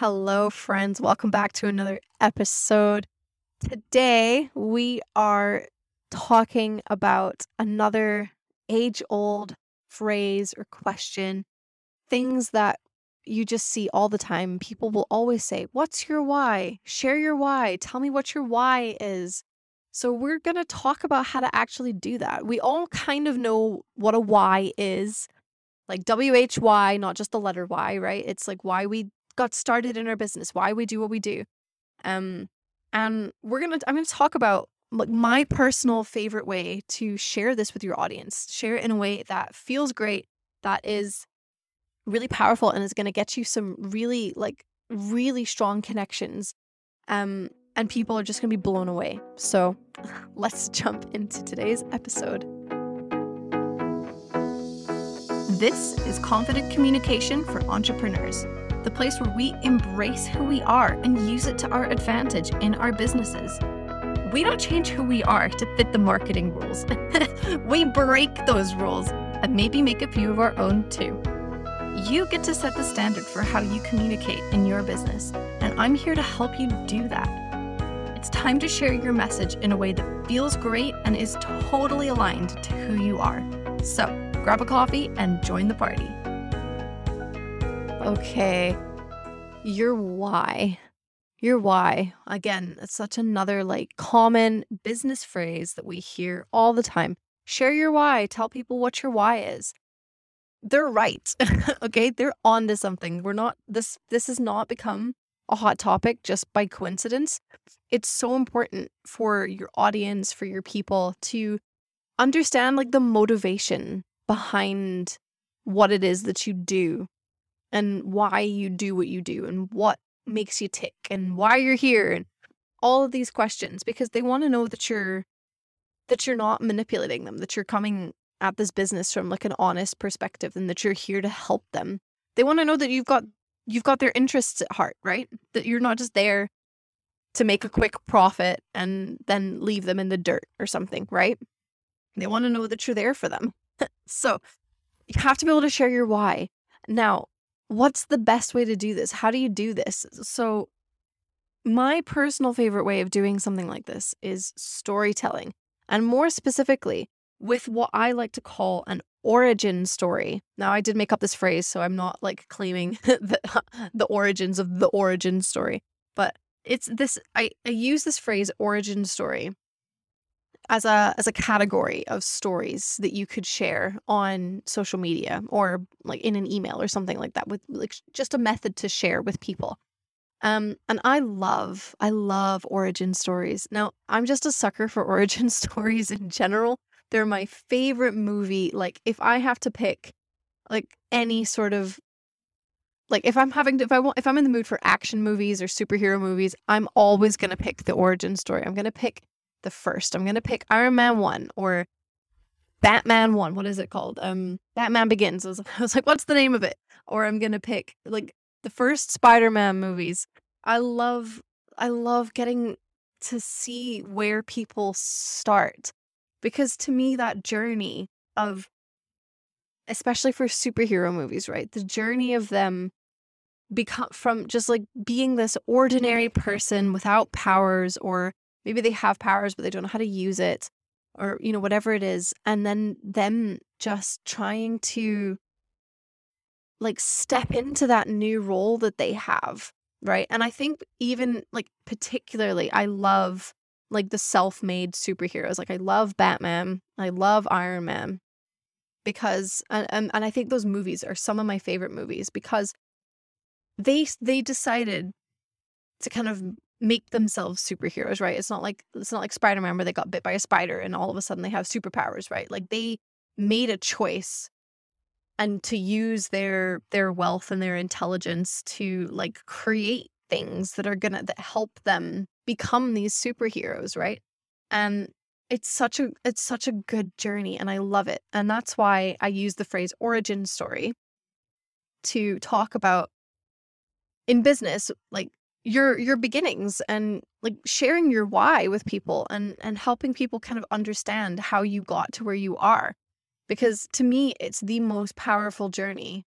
Hello, friends. Welcome back to another episode. Today, we are talking about another age old phrase or question, things that you just see all the time. People will always say, What's your why? Share your why. Tell me what your why is. So, we're going to talk about how to actually do that. We all kind of know what a why is like WHY, not just the letter Y, right? It's like why we got started in our business, why we do what we do. Um, and we're gonna I'm gonna talk about like my personal favorite way to share this with your audience. Share it in a way that feels great, that is really powerful, and is gonna get you some really like really strong connections. Um, and people are just gonna be blown away. So let's jump into today's episode. This is Confident Communication for Entrepreneurs the place where we embrace who we are and use it to our advantage in our businesses. We don't change who we are to fit the marketing rules. we break those rules and maybe make a few of our own too. You get to set the standard for how you communicate in your business, and I'm here to help you do that. It's time to share your message in a way that feels great and is totally aligned to who you are. So, grab a coffee and join the party. Okay. Your why. Your why. Again, it's such another like common business phrase that we hear all the time. Share your why. Tell people what your why is. They're right. okay? They're on to something. We're not this this has not become a hot topic just by coincidence. It's so important for your audience, for your people to understand like the motivation behind what it is that you do and why you do what you do and what makes you tick and why you're here and all of these questions because they want to know that you're that you're not manipulating them that you're coming at this business from like an honest perspective and that you're here to help them. They want to know that you've got you've got their interests at heart right? That you're not just there to make a quick profit and then leave them in the dirt or something right? They want to know that you're there for them. So you have to be able to share your why. Now what's the best way to do this? How do you do this? So, my personal favorite way of doing something like this is storytelling, and more specifically, with what I like to call an origin story. Now, I did make up this phrase, so I'm not like claiming the, the origins of the origin story, but it's this I, I use this phrase origin story as a as a category of stories that you could share on social media or like in an email or something like that with like just a method to share with people. Um and I love I love origin stories. Now, I'm just a sucker for origin stories in general. They're my favorite movie like if I have to pick like any sort of like if I'm having to, if I want if I'm in the mood for action movies or superhero movies, I'm always going to pick the origin story. I'm going to pick the first. I'm gonna pick Iron Man one or Batman one. What is it called? Um, Batman Begins. I was, I was like, what's the name of it? Or I'm gonna pick like the first Spider-Man movies. I love, I love getting to see where people start because to me that journey of especially for superhero movies right the journey of them become from just like being this ordinary person without powers or maybe they have powers but they don't know how to use it or you know whatever it is and then them just trying to like step into that new role that they have right? And i think even like particularly i love like the self-made superheroes. Like i love batman i love iron man because and, and, i think those movies are some of my favorite movies because they they decided to kind of make themselves superheroes, right? It's not like it's not like Spider-Man where they got bit by a spider and all of a sudden they have superpowers, right? Like they made a choice and to use their their wealth and their intelligence to like create things that are gonna that help them become these superheroes, right? And it's such a it's such a good journey and I love it. And that's why I use the phrase origin story to talk about in business like your your beginnings and like sharing your why with people and and helping people kind of understand how you got to where you are because to me it's the most powerful journey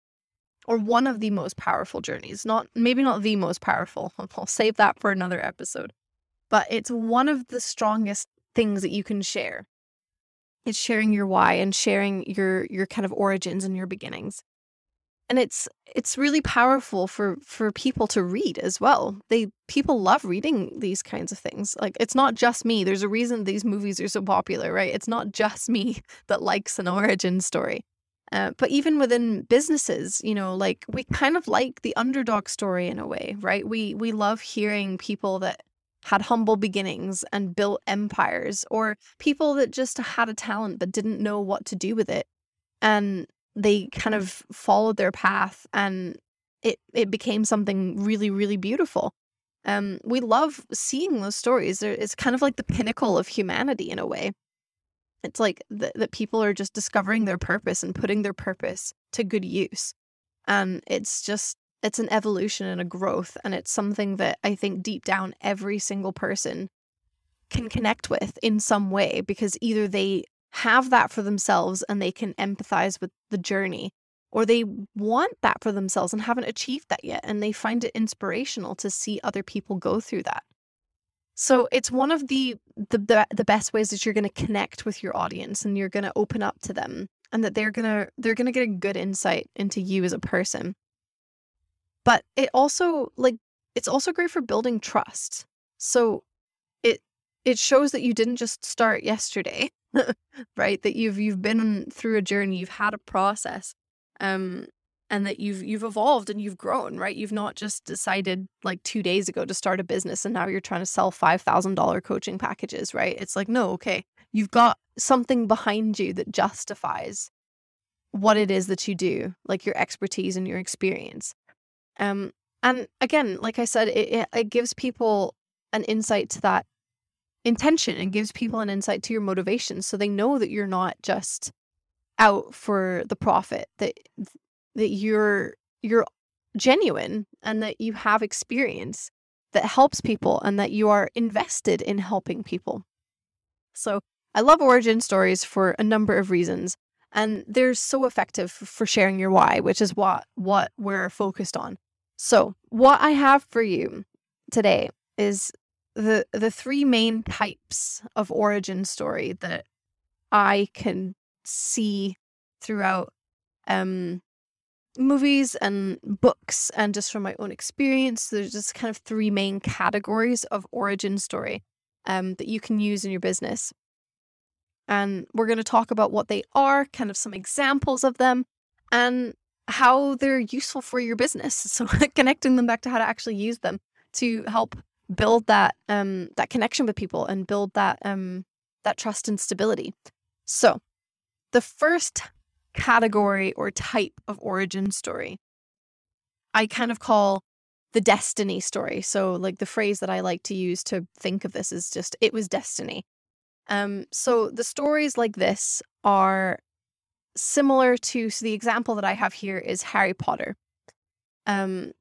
or one of the most powerful journeys. Not maybe not the most powerful. I'll save that for another episode. But it's one of the strongest things that you can share. It's sharing your why and sharing your your kind of origins and your beginnings. And it's it's really powerful for for people to read as well. They people love reading these kinds of things. Like it's not just me. There's a reason these movies are so popular, right? It's not just me that likes an origin story. Uh, but even within businesses, you know, like we kind of like the underdog story in a way, right? We we love hearing people that had humble beginnings and built empires, or people that just had a talent but didn't know what to do with it, and they kind of followed their path, and it it became something really really beautiful. Um, we love seeing those stories. It's kind of like the pinnacle of humanity in a way. It's like th- that people are just discovering their purpose and putting their purpose to good use. And it's just, it's an evolution and a growth. And it's something that I think deep down every single person can connect with in some way because either they have that for themselves and they can empathize with the journey or they want that for themselves and haven't achieved that yet and they find it inspirational to see other people go through that so it's one of the the the, the best ways that you're going to connect with your audience and you're going to open up to them and that they're going to they're going to get a good insight into you as a person. But it also like it's also great for building trust. So it it shows that you didn't just start yesterday, right? That you've you've been through a journey, you've had a process. Um and that you've you've evolved and you've grown, right? You've not just decided like 2 days ago to start a business and now you're trying to sell $5,000 coaching packages, right? It's like, no, okay. You've got something behind you that justifies what it is that you do, like your expertise and your experience. Um and again, like I said, it, it gives people an insight to that intention and gives people an insight to your motivation so they know that you're not just out for the profit that that you're you're genuine and that you have experience that helps people and that you are invested in helping people. So, I love origin stories for a number of reasons and they're so effective for sharing your why, which is what what we're focused on. So, what I have for you today is the the three main types of origin story that I can see throughout um movies and books and just from my own experience there's just kind of three main categories of origin story um, that you can use in your business. And we're going to talk about what they are kind of some examples of them and how they're useful for your business. So connecting them back to how to actually use them to help build that um, that connection with people and build that um, that trust and stability so the first category or type of origin story. I kind of call the destiny story. So, like the phrase that I like to use to think of this is just, it was destiny. Um, so, the stories like this are similar to so the example that I have here is Harry Potter. Um,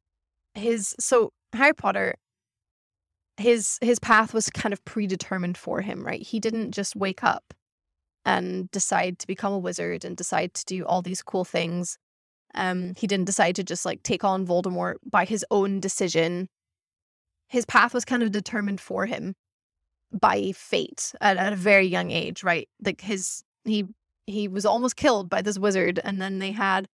his so Harry Potter his his path was kind of predetermined for him, right? He didn't just wake up and decide to become a wizard and decide to do all these cool things. Um, he didn't decide to just like take on Voldemort by his own decision. His path was kind of determined for him by fate at, at a very young age, right? Like his he he was almost killed by this wizard, and then they had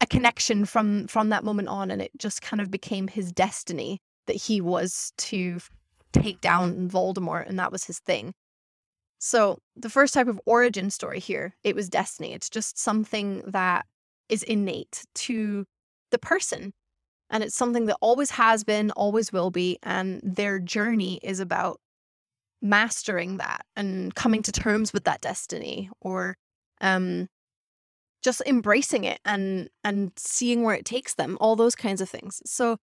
a connection from from that moment on, and it just kind of became his destiny that he was to take down Voldemort, and that was his thing. So, the first type of origin story here, it was destiny. It's just something that is innate to the person. And it's something that always has been, always will be. And their journey is about mastering that and coming to terms with that destiny or um, just embracing it and and seeing where it takes them all those kinds of things so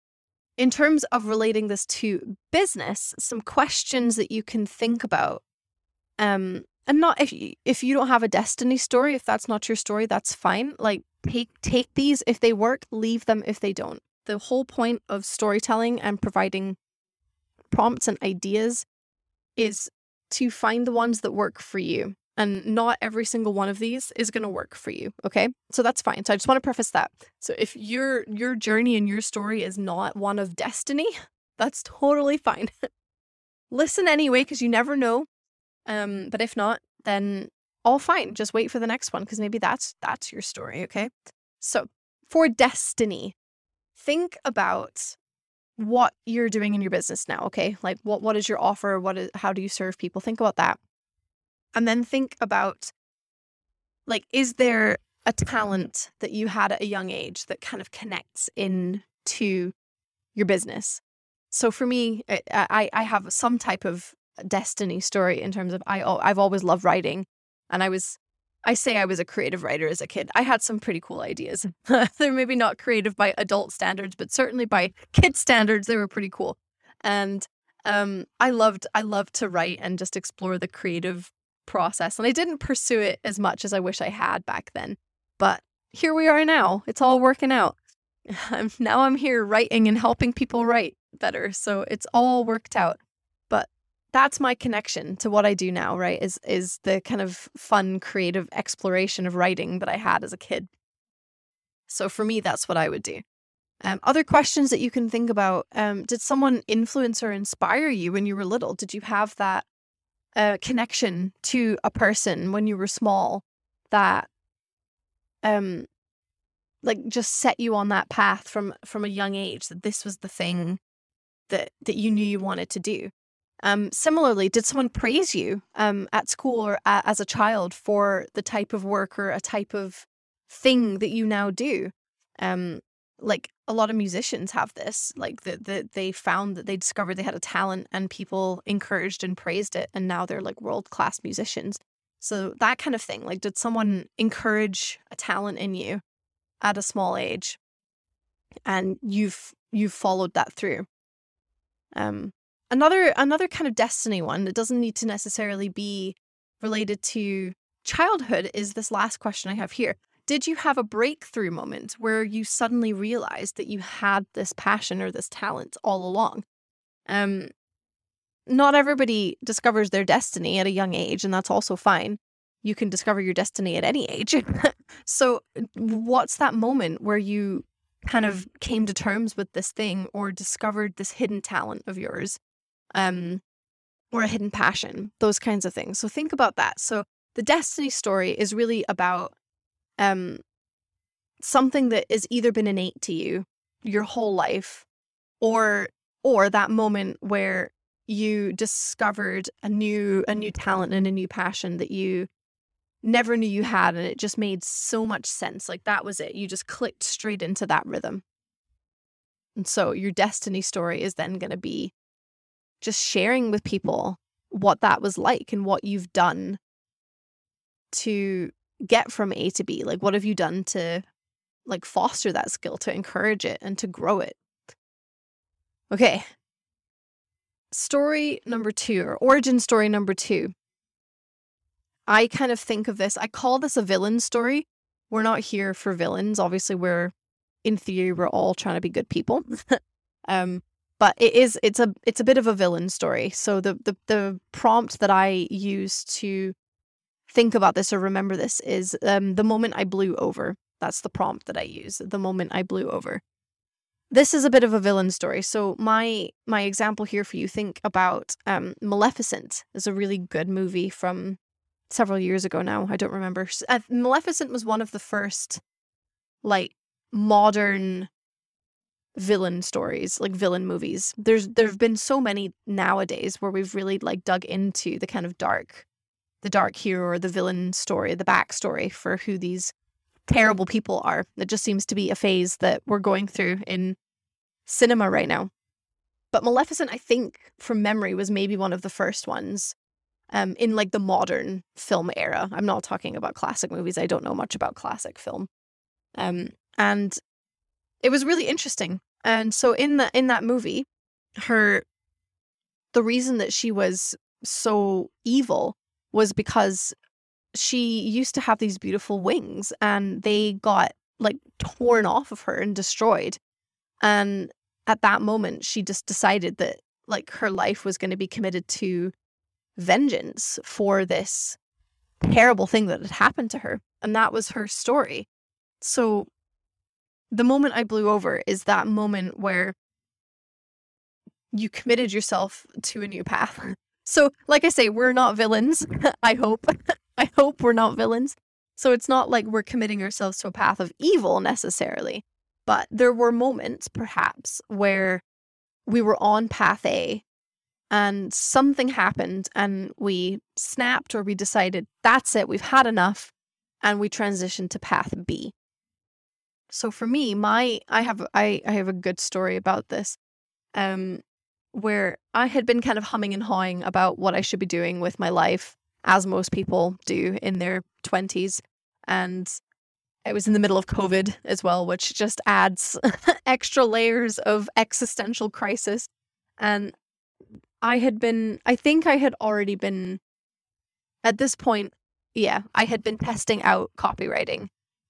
in terms of relating this to business some questions that you can think about um, and not if you, if you don't have a destiny story, if that's not your story, that's fine. Like take take these if they work, leave them if they don't. The whole point of storytelling and providing prompts and ideas is to find the ones that work for you And not every single one of these is going to work for you, okay? So that's fine. So I just want to preface that. So if your your journey and your story is not one of destiny, that's totally fine. Listen anyway cuz you never know. Um but if not, then all fine. Just wait for the next one because maybe that's that's your story, okay? So, for destiny, think about what you're doing in your business now, okay? Like what what is your offer? What is how do you serve people? Think about that. And then think about like is there a talent that you had at a young age that kind of connects in to your business? So for me, I I have some type of destiny story in terms of I I've always loved writing and I was I say I was a creative writer as a kid. I had some pretty cool ideas. They're maybe not creative by adult standards, but certainly by kid standards, they were pretty cool. And um, I loved I loved to write and just explore the creative process. And I didn't pursue it as much as I wish I had back then. But here we are now. It's all working out. now I'm here writing and helping people write better. So it's all worked out But that's my connection to what I do now, right? Is is the kind of fun creative exploration of writing that I had as a kid. So for me, that's what I would do. Um, other questions that you can think about: um, Did someone influence or inspire you when you were little? Did you have that uh, connection to a person when you were small that, um, like, just set you on that path from from a young age that this was the thing that that you knew you wanted to do? Um, similarly, did someone praise you um, at school or a- as a child for the type of work or a type of thing that you now do? Um, like a lot of musicians have this, like that the, they found that they discovered they had a talent and people encouraged and praised it, and now they're like world class musicians. So that kind of thing. Like, did someone encourage a talent in you at a small age, and you've you've followed that through? Um, another another kind of destiny one that doesn't need to necessarily be related to childhood is this last question I have here. Did you have a breakthrough moment where you suddenly realized that you had this passion or this talent all along? Um not everybody discovers their destiny at a young age and that's also fine. You can discover your destiny at any age. so what's that moment where you kind of came to terms with this thing or discovered this hidden talent of yours um, or a hidden passion, those kinds of things. So think about that. So the destiny story is really about um, something that has either been innate to you your whole life, or or that moment where you discovered a new a new talent and a new passion that you never knew you had and it just made so much sense like that was it you just clicked straight into that rhythm. And so your destiny story is then going to be just sharing with people what that was like and what you've done to get from A to B. Like, what have you done to like foster that skill, to encourage it and to grow it? Okay. Story number two, or origin story number two. I kind of think of this, I call this a villain story. We're not here for villains. Obviously, we're in theory, we're all trying to be good people. um, but it is it's a it's a bit of a villain story. So the the the prompt that I use to think about this or remember this is um, the moment I blew over. That's the prompt that I use. The moment I blew over. This is a bit of a villain story. So my my example here for you think about um, Maleficent is a really good movie from several years ago now. I don't remember. Uh, Maleficent was one of the first like modern villain stories, like villain movies. There's there've been so many nowadays where we've really like dug into the kind of dark the dark hero or the villain story, the backstory for who these terrible people are. It just seems to be a phase that we're going through in cinema right now. But Maleficent, I think, from memory, was maybe one of the first ones um, in like the modern film era. I'm not talking about classic movies. I don't know much about classic film. Um, and it was really interesting and so in the in that movie, her the reason that she was so evil was because she used to have these beautiful wings and they got like torn off of her and destroyed. And at that moment she just decided that like her life was going to be committed to vengeance for this terrible thing that had happened to her. And that was her story. So the moment I blew over is that moment where you committed yourself to a new path. So, like I say, we're not villains. I hope. I hope we're not villains. So, it's not like we're committing ourselves to a path of evil necessarily. But there were moments, perhaps, where we were on path A and something happened and we snapped or we decided that's it, we've had enough, and we transitioned to path B. So for me, my I have I, I have a good story about this. Um where I had been kind of humming and hawing about what I should be doing with my life, as most people do in their 20s. And it was in the middle of COVID as well, which just adds extra layers of existential crisis. And I had been, I think I had already been, at this point, yeah, I had been testing out copywriting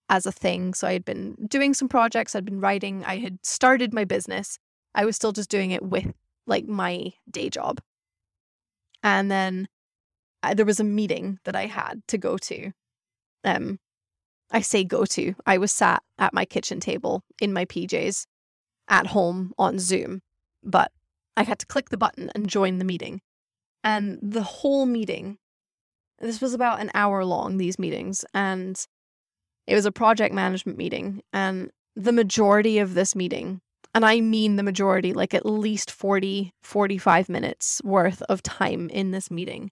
as a thing. So I had been doing some projects, I'd been writing, I had started my business. I was still just doing it with like my day job. And then there was a meeting that I had to go to. Um, I say go to. I was sat at my kitchen table in my PJs at home on Zoom, but I had to click the button and join the meeting. And the whole meeting, this was about an hour long, these meetings, and it was a project management meeting. And the majority of this meeting and I mean the majority, like at least 40, 45 minutes worth of time in this meeting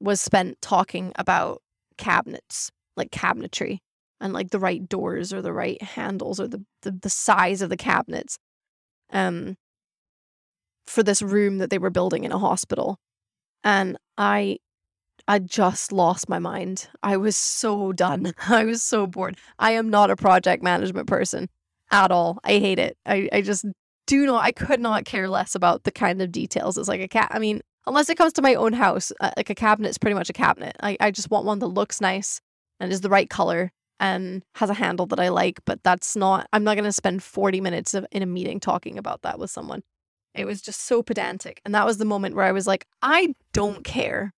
was spent talking about cabinets, like cabinetry and like the right doors or the right handles or the, the, the size of the cabinets um, for this room that they were building in a hospital. And I I just lost my mind. I was so done. I was so bored. I am not a project management person at all. I hate it. I, I just do not, I could not care less about the kind of details. It's like a cat. I mean, unless it comes to my own house, uh, like a cabinet is pretty much a cabinet. I, I just want one that looks nice and is the right color and has a handle that I like. But that's not, I'm not going to spend 40 minutes of, in a meeting talking about that with someone. It was just so pedantic. And that was the moment where I was like, I don't care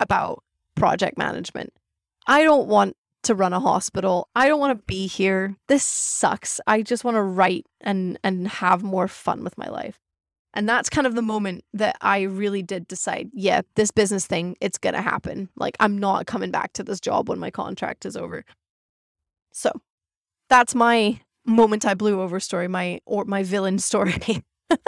about project management. I don't want to run a hospital. I don't want to be here. This sucks. I just want to write and and have more fun with my life. And that's kind of the moment that I really did decide, yeah, this business thing, it's going to happen. Like I'm not coming back to this job when my contract is over. So, that's my moment I blew over story, my or my villain story.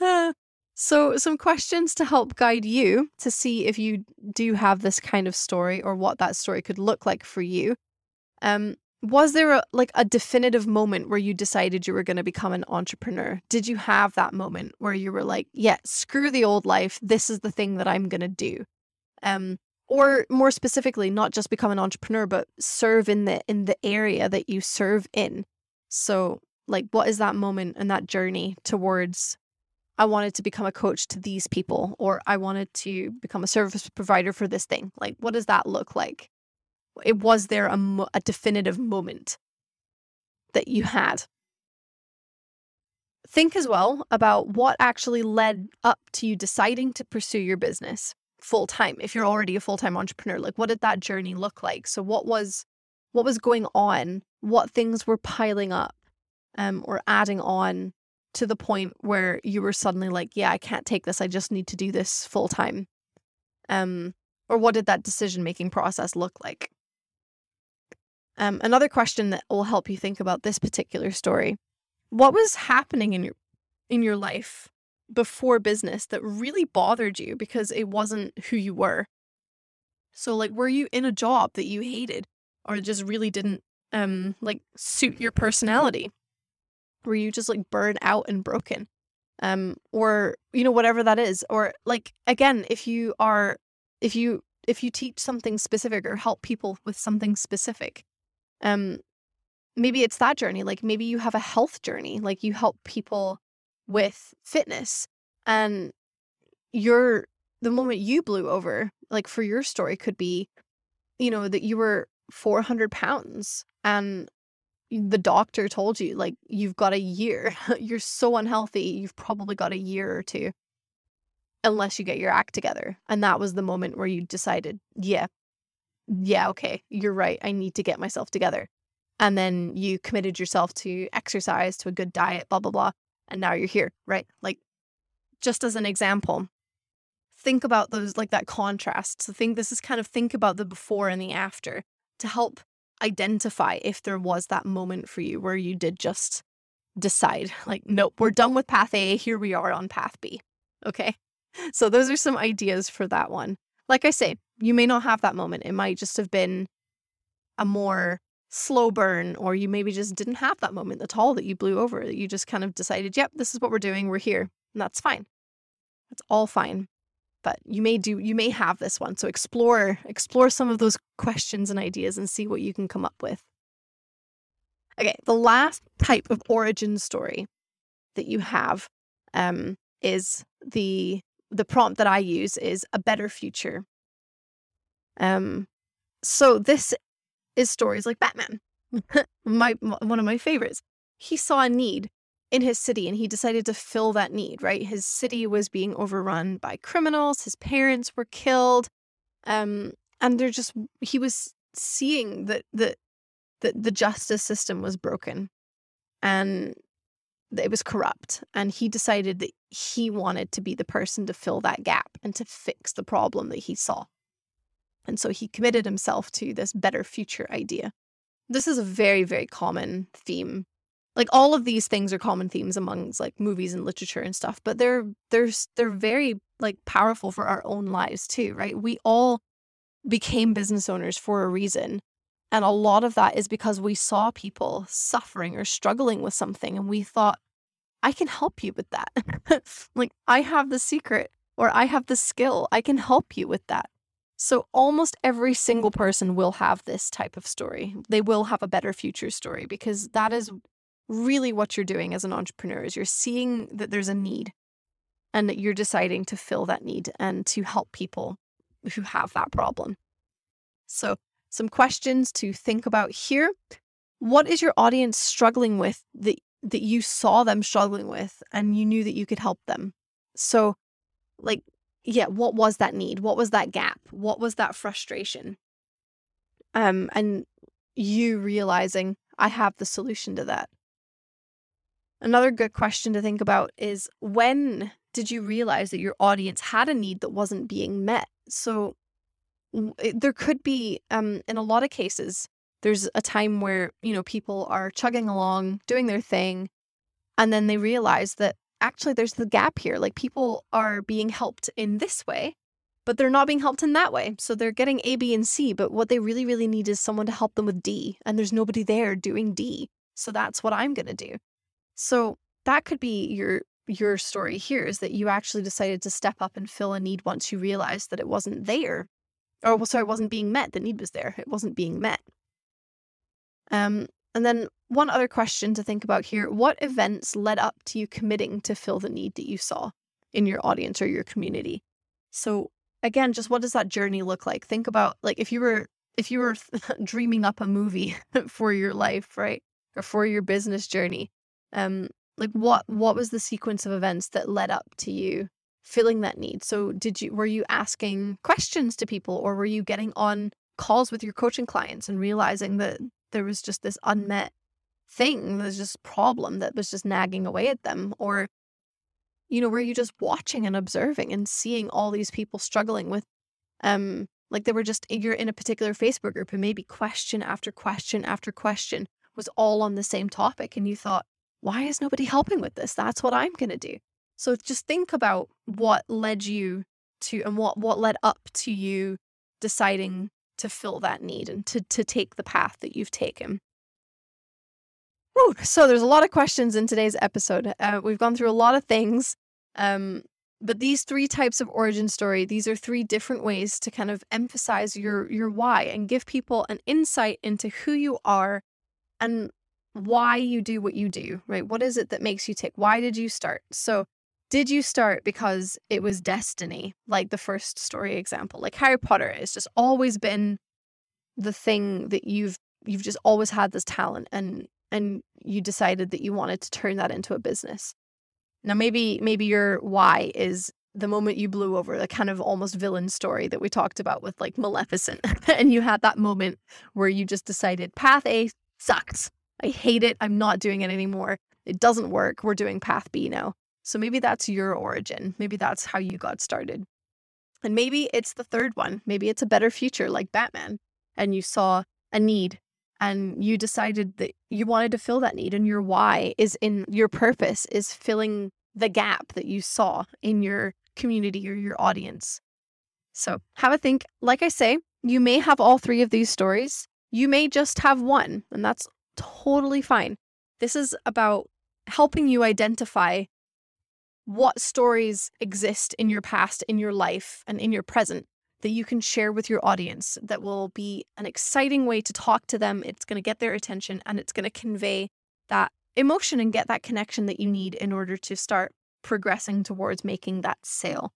So, some questions to help guide you to see if you do have this kind of story or what that story could look like for you. Um, was there a, like a definitive moment where you decided you were going to become an entrepreneur? Did you have that moment where you were like, "Yeah, screw the old life. This is the thing that I'm going to do." Um, or more specifically, not just become an entrepreneur, but serve in the in the area that you serve in. So, like, what is that moment and that journey towards I wanted to become a coach to these people, or I wanted to become a service provider for this thing. Like, what does that look like? It was there a, mo- a definitive moment that you had. Think as well about what actually led up to you deciding to pursue your business full time. If you're already a full time entrepreneur, like what did that journey look like? So, what was what was going on? What things were piling up um, or adding on to the point where you were suddenly like, yeah, I can't take this. I just need to do this full time? Um, or what did that decision making process look like? Um, another question that will help you think about this particular story: What was happening in your in your life before business that really bothered you because it wasn't who you were? So, like, were you in a job that you hated, or just really didn't um like suit your personality? Were you just like burn out and broken um or you know whatever that is or like again if you are if you if you teach something specific or help people with something specific um maybe it's that journey like maybe you have a health journey like you help people with fitness and your the moment you blew over like for your story could be you know that you were 400 pounds and the doctor told you like you've got a year you're so unhealthy you've probably got a year or two unless you get your act together and that was the moment where you decided yeah yeah, okay, you're right. I need to get myself together. And then you committed yourself to exercise, to a good diet, blah, blah, blah. And now you're here, right? Like, just as an example, think about those, like that contrast. So, think this is kind of think about the before and the after to help identify if there was that moment for you where you did just decide, like, nope, we're done with path A. Here we are on path B. Okay. So, those are some ideas for that one. Like I say, you may not have that moment. It might just have been a more slow burn, or you maybe just didn't have that moment at all that you blew over, that you just kind of decided, yep, this is what we're doing. We're here. And that's fine. That's all fine. But you may do, you may have this one. So explore, explore some of those questions and ideas and see what you can come up with. Okay, the last type of origin story that you have um, is the the prompt that I use is a better future. Um, so this is stories like Batman, my one of my favorites. He saw a need in his city and he decided to fill that need. Right, his city was being overrun by criminals. His parents were killed, um, and they're just he was seeing that that that the justice system was broken, and it was corrupt and he decided that he wanted to be the person to fill that gap and to fix the problem that he saw and so he committed himself to this better future idea this is a very very common theme like all of these things are common themes amongst like movies and literature and stuff but they're they're they're very like powerful for our own lives too right we all became business owners for a reason and a lot of that is because we saw people suffering or struggling with something and we thought, I can help you with that. like, I have the secret or I have the skill. I can help you with that. So, almost every single person will have this type of story. They will have a better future story because that is really what you're doing as an entrepreneur is you're seeing that there's a need and that you're deciding to fill that need and to help people who have that problem. So, some questions to think about here. What is your audience struggling with that, that you saw them struggling with and you knew that you could help them? So, like, yeah, what was that need? What was that gap? What was that frustration? Um, and you realizing I have the solution to that. Another good question to think about is when did you realize that your audience had a need that wasn't being met? So, there could be um in a lot of cases there's a time where you know people are chugging along doing their thing and then they realize that actually there's the gap here like people are being helped in this way but they're not being helped in that way. So they're getting a b and c but what they really really need is someone to help them with d and there's nobody there doing d. So that's what i'm going to do so that could be your your story here is that you actually decided to step up and fill a need once you realized that it wasn't there or well, sorry, wasn't being met. The need was there. It wasn't being met. Um, and then one other question to think about here: What events led up to you committing to fill the need that you saw in your audience or your community? So again, just what does that journey look like? Think about like if you were if you were dreaming up a movie for your life, right, or for your business journey. Um, like what what was the sequence of events that led up to you filling that need. So did you were you asking questions to people or were you getting on calls with your coaching clients and realizing that there was just this unmet thing, there's just problem that was just nagging away at them or you know, were you just watching and observing and seeing all these people struggling with um like they were just you're in a particular Facebook group and maybe question after question after question was all on the same topic and you thought why is nobody helping with this? That's what I'm going to do. So just think about what led you to and what what led up to you deciding to fill that need and to to take the path that you've taken. Whew. So there's a lot of questions in today's episode. Uh, we've gone through a lot of things. Um, but these three types of origin story, these are three different ways to kind of emphasize your your why and give people an insight into who you are and why you do what you do, right? What is it that makes you tick? Why did you start? So did you start because it was destiny, like the first story example? Like Harry Potter has just always been the thing that you've you've just always had this talent and and you decided that you wanted to turn that into a business. Now maybe maybe your why is the moment you blew over, the kind of almost villain story that we talked about with like Maleficent. and you had that moment where you just decided path A sucks. I hate it. I'm not doing it anymore. It doesn't work. We're doing path B now. So maybe that's your origin. Maybe that's how you got started. And maybe it's the third one. Maybe it's a better future like Batman. And you saw a need and you decided that you wanted to fill that need and your why is in your purpose is filling the gap that you saw in your community or your audience. So have a think. Like I say, you may have all three of these stories. You may just have one, and that's totally fine. This is about helping you identify what stories exist in your past, in your life, and in your present that you can share with your audience that will be an exciting way to talk to them. It's going to get their attention and it's going to convey that emotion and get that connection that you need in order to start progressing towards making that sale.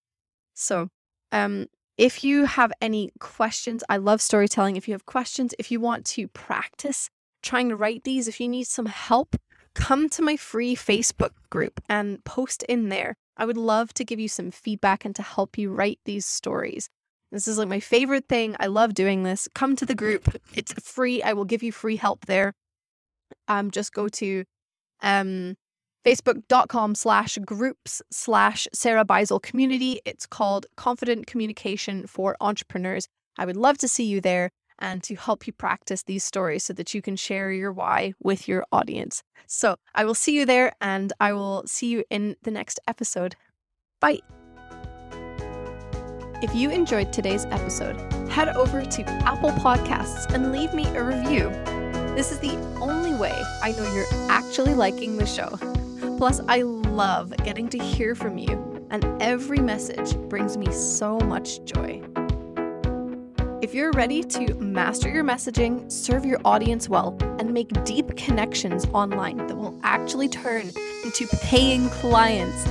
So, um, if you have any questions, I love storytelling. If you have questions, if you want to practice trying to write these, if you need some help, come to my free Facebook group and post in there. I would love to give you some feedback and to help you write these stories. This is like my favorite thing. I love doing this. Come to the group. It's free. I will give you free help there. Um, just go to um facebook.com slash groups slash Sarah Beisel community. It's called Confident Communication for Entrepreneurs. I would love to see you there and to help you practice these stories so that you can share your why with your audience. So I will see you there and I will see you in the next episode. Bye. If you enjoyed today's episode, head over to Apple Podcasts and leave me a review. This is the only way I know you're actually liking the show. Plus, I love getting to hear from you, and every message brings me so much joy. If you're ready to master your messaging, serve your audience well, and make deep connections online that will actually turn into paying clients,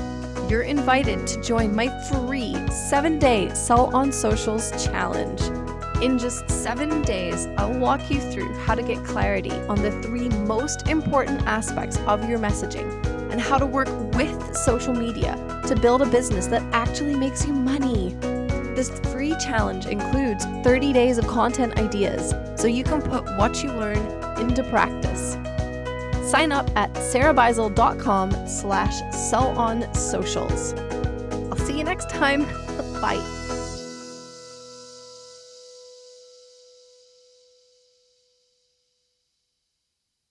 you're invited to join my free seven day Sell on Socials challenge. In just seven days, I'll walk you through how to get clarity on the three most important aspects of your messaging and how to work with social media to build a business that actually makes you money. This free challenge includes 30 days of content ideas so you can put what you learn into practice. Sign up at sarahbeisel.com slash sell on socials. I'll see you next time. Bye.